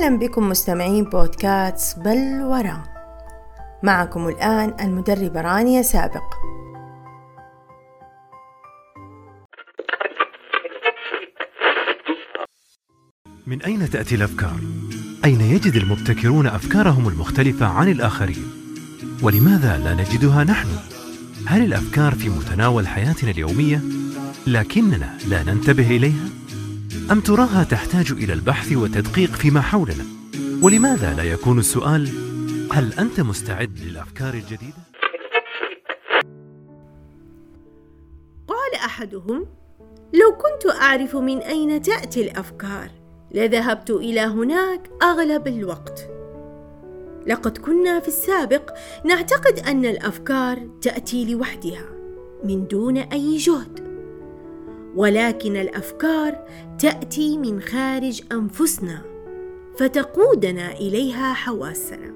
أهلا بكم مستمعين بودكاست بل ورا معكم الآن المدربة رانيا سابق من أين تأتي الأفكار؟ أين يجد المبتكرون أفكارهم المختلفة عن الآخرين؟ ولماذا لا نجدها نحن؟ هل الأفكار في متناول حياتنا اليومية لكننا لا ننتبه إليها؟ أم تراها تحتاج إلى البحث والتدقيق فيما حولنا؟ ولماذا لا يكون السؤال هل أنت مستعد للأفكار الجديدة؟ قال أحدهم لو كنت أعرف من أين تأتي الأفكار لذهبت إلى هناك أغلب الوقت لقد كنا في السابق نعتقد أن الأفكار تأتي لوحدها من دون أي جهد ولكن الأفكار تأتي من خارج أنفسنا فتقودنا إليها حواسنا.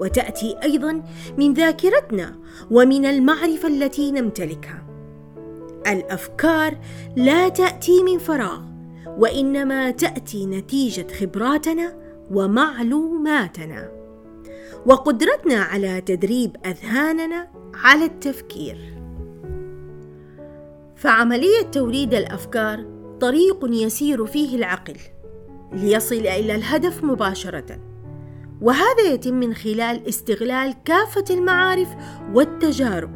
وتأتي أيضا من ذاكرتنا ومن المعرفة التي نمتلكها. الأفكار لا تأتي من فراغ وإنما تأتي نتيجة خبراتنا ومعلوماتنا. وقدرتنا على تدريب أذهاننا على التفكير. فعملية توليد الأفكار طريق يسير فيه العقل ليصل إلى الهدف مباشرة. وهذا يتم من خلال استغلال كافة المعارف والتجارب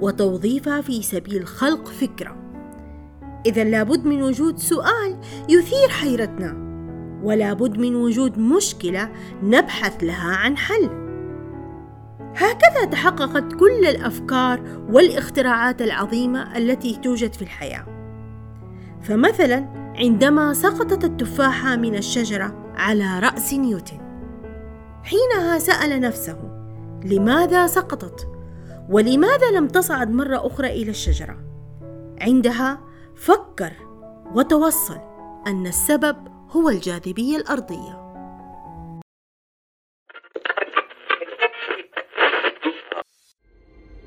وتوظيفها في سبيل خلق فكرة. إذا لابد من وجود سؤال يثير حيرتنا ولابد من وجود مشكلة نبحث لها عن حل. هكذا تحققت كل الأفكار والاختراعات العظيمة التي توجد في الحياة. فمثلا عندما سقطت التفاحه من الشجرة على رأس نيوتن حينها سأل نفسه لماذا سقطت؟ ولماذا لم تصعد مرة أخرى إلى الشجرة؟ عندها فكر وتوصل أن السبب هو الجاذبية الأرضية.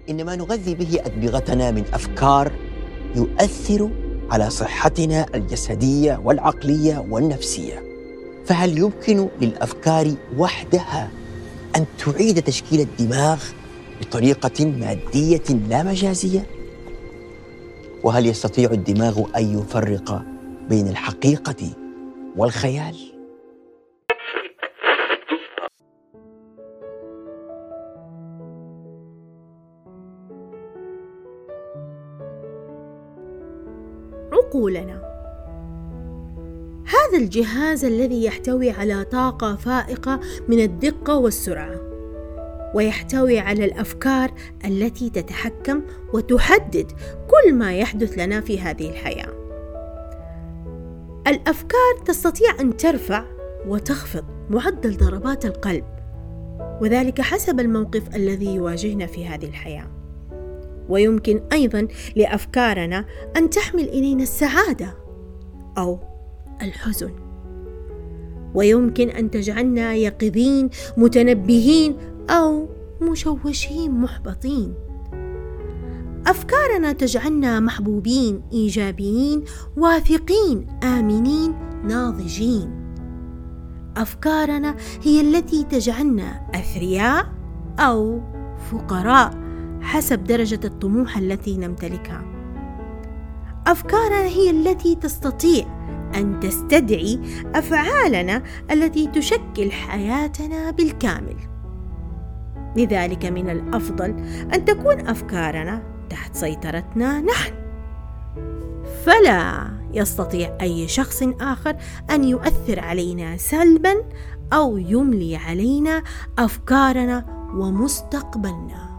إن ما نغذي به أدمغتنا من أفكار يؤثر على صحتنا الجسدية والعقلية والنفسية فهل يمكن للأفكار وحدها أن تعيد تشكيل الدماغ بطريقة مادية لا مجازية؟ وهل يستطيع الدماغ أن يفرق بين الحقيقة والخيال؟ عقولنا هذا الجهاز الذي يحتوي على طاقة فائقة من الدقة والسرعة ويحتوي على الأفكار التي تتحكم وتحدد كل ما يحدث لنا في هذه الحياة. الأفكار تستطيع أن ترفع وتخفض معدل ضربات القلب وذلك حسب الموقف الذي يواجهنا في هذه الحياة. ويمكن أيضا لأفكارنا أن تحمل إلينا السعادة أو الحزن. ويمكن أن تجعلنا يقظين متنبهين أو مشوشين محبطين. أفكارنا تجعلنا محبوبين إيجابيين واثقين آمنين ناضجين. أفكارنا هي التي تجعلنا أثرياء أو فقراء. حسب درجة الطموح التي نمتلكها. أفكارنا هي التي تستطيع أن تستدعي أفعالنا التي تشكل حياتنا بالكامل. لذلك من الأفضل أن تكون أفكارنا تحت سيطرتنا نحن. فلا يستطيع أي شخص آخر أن يؤثر علينا سلبا أو يملي علينا أفكارنا ومستقبلنا.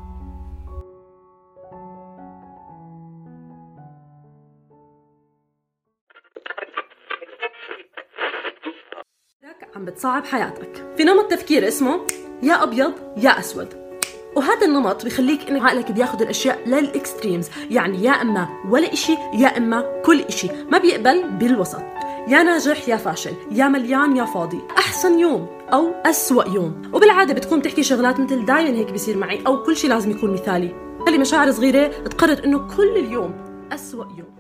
بتصعب حياتك. في نمط تفكير اسمه يا أبيض يا أسود. وهذا النمط بيخليك ان عقلك بياخذ الأشياء للإكستريمز. يعني يا إما ولا إشي يا إما كل إشي. ما بيقبل بالوسط. يا ناجح يا فاشل. يا مليان يا فاضي. أحسن يوم أو أسوأ يوم. وبالعادة بتكون تحكي شغلات مثل دائما هيك بيصير معي أو كل شيء لازم يكون مثالي. خلي مشاعر صغيرة تقرر إنه كل اليوم أسوأ يوم.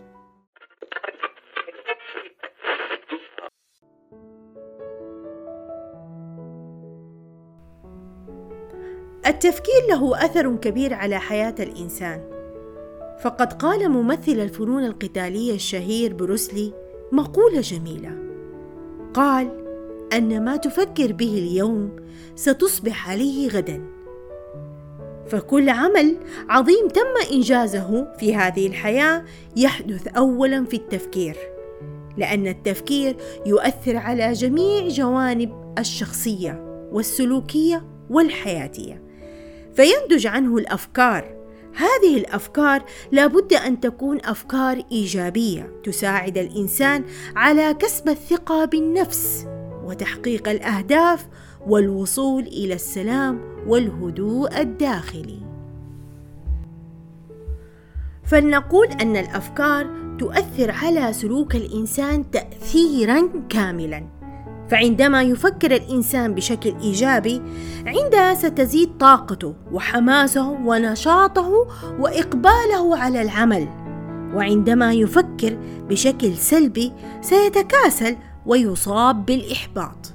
التفكير له أثر كبير على حياة الإنسان. فقد قال ممثل الفنون القتالية الشهير بروسلي مقولة جميلة. قال أن ما تفكر به اليوم ستصبح عليه غدا. فكل عمل عظيم تم إنجازه في هذه الحياة يحدث اولا في التفكير لأن التفكير يؤثر على جميع جوانب الشخصية والسلوكية والحياتية. فينتج عنه الأفكار. هذه الأفكار لابد أن تكون أفكار إيجابية تساعد الإنسان على كسب الثقة بالنفس وتحقيق الأهداف والوصول إلى السلام والهدوء الداخلي. فلنقول أن الأفكار تؤثر على سلوك الإنسان تاثيرا كاملا. فعندما يفكر الإنسان بشكل إيجابي عندها ستزيد طاقته وحماسه ونشاطه وإقباله على العمل. وعندما يفكر بشكل سلبي سيتكاسل ويصاب بالإحباط.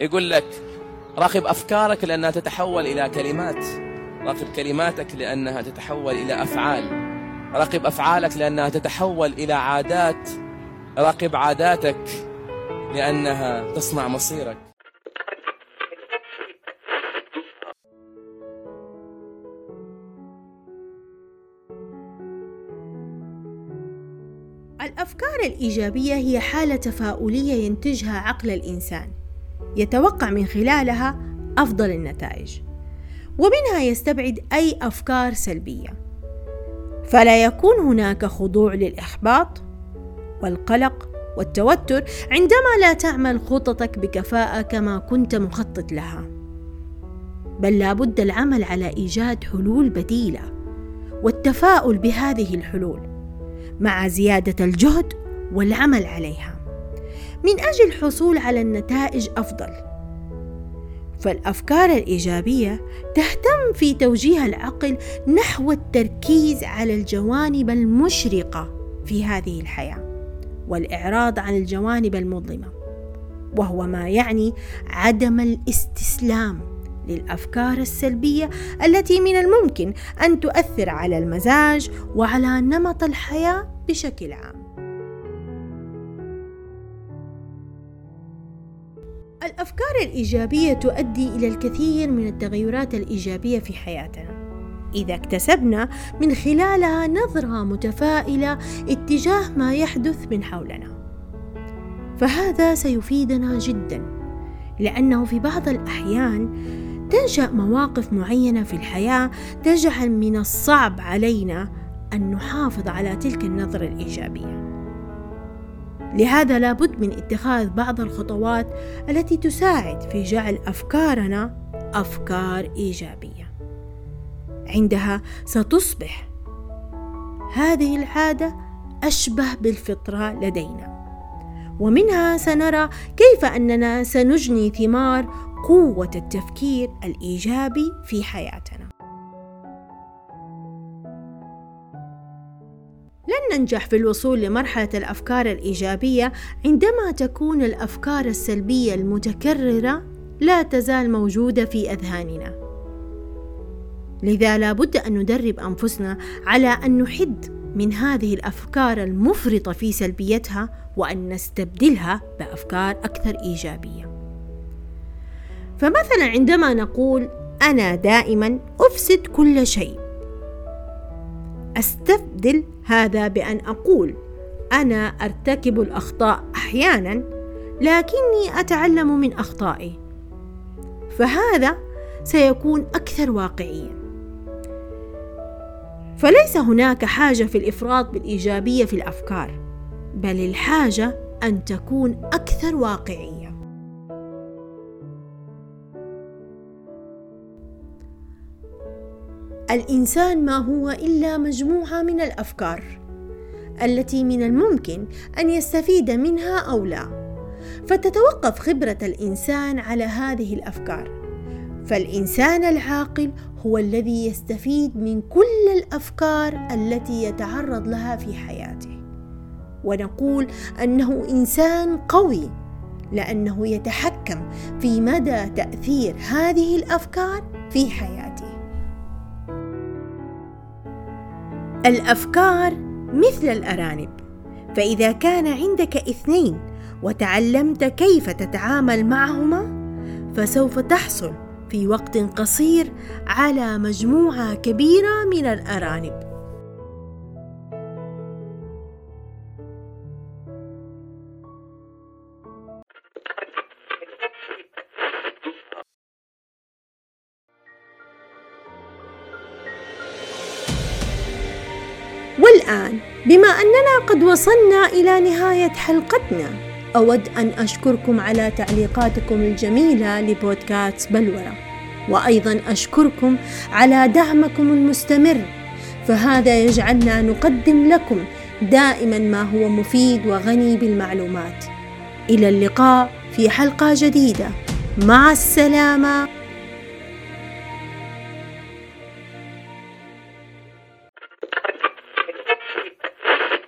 يقول لك راقب أفكارك لأنها تتحول إلى كلمات. راقب كلماتك لأنها تتحول إلى أفعال. راقب أفعالك لأنها تتحول إلى عادات. راقب عاداتك لأنها تصنع مصيرك. الأفكار الإيجابية هي حالة تفاؤلية ينتجها عقل الإنسان. يتوقع من خلالها أفضل النتائج. ومنها يستبعد أي أفكار سلبية. فلا يكون هناك خضوع للإحباط والقلق والتوتر عندما لا تعمل خططك بكفاءة كما كنت مخطط لها. بل لابد العمل على إيجاد حلول بديلة والتفاؤل بهذه الحلول مع زيادة الجهد والعمل عليها. من أجل الحصول على النتائج أفضل. فالأفكار الإيجابية تهتم في توجيه العقل نحو التركيز على الجوانب المشرقة في هذه الحياة والإعراض عن الجوانب المظلمة وهو ما يعني عدم الاستسلام للأفكار السلبية التي من الممكن أن تؤثر على المزاج وعلى نمط الحياة بشكل عام. الأفكار الإيجابية تؤدي إلى الكثير من التغيرات الإيجابية في حياتنا. إذا اكتسبنا من خلالها نظرة متفائلة اتجاه ما يحدث من حولنا. فهذا سيفيدنا جدا لأنه في بعض الأحيان تنشا مواقف معينة في الحياة تجعل من الصعب علينا أن نحافظ على تلك النظرة الإيجابية. لهذا لابد من اتخاذ بعض الخطوات التي تساعد في جعل أفكارنا أفكار إيجابية. عندها ستصبح هذه العادة أشبه بالفطرة لدينا. ومنها سنرى كيف أننا سنجني ثمار قوة التفكير الإيجابي في حياتنا. ننجح في الوصول لمرحلة الأفكار الإيجابية عندما تكون الأفكار السلبية المتكررة لا تزال موجودة في أذهاننا. لذا لابد أن ندرب أنفسنا على أن نحد من هذه الأفكار المفرطة في سلبيتها وأن نستبدلها بأفكار أكثر إيجابية. فمثلا عندما نقول أنا دائما أفسد كل شيء أستبدل هذا بأن أقول أنا أرتكب الأخطاء أحيانا لكني أتعلم من أخطائي. فهذا سيكون أكثر واقعيه فليس هناك حاجة في الإفراط بالإيجابية في الأفكار بل الحاجة أن تكون أكثر واقعيه الإنسان ما هو إلا مجموعة من الأفكار التي من الممكن أن يستفيد منها أو لا. فتتوقف خبرة الإنسان على هذه الأفكار. فالإنسان العاقل هو الذي يستفيد من كل الأفكار التي يتعرض لها في حياته. ونقول أنه إنسان قوي لأنه يتحكم في مدى تأثير هذه الأفكار في حياته. الأفكار مثل الأرانب. فإذا كان عندك اثنين وتعلمت كيف تتعامل معهما فسوف تحصل في وقت قصير على مجموعة كبيرة من الأرانب. والآن بما أننا قد وصلنا إلى نهاية حلقتنا أود أن أشكركم على تعليقاتكم الجميلة لبودكاست بلورة. وأيضا أشكركم على دعمكم المستمر فهذا يجعلنا نقدم لكم دائما ما هو مفيد وغني بالمعلومات. إلى اللقاء في حلقة جديدة. مع السلامة.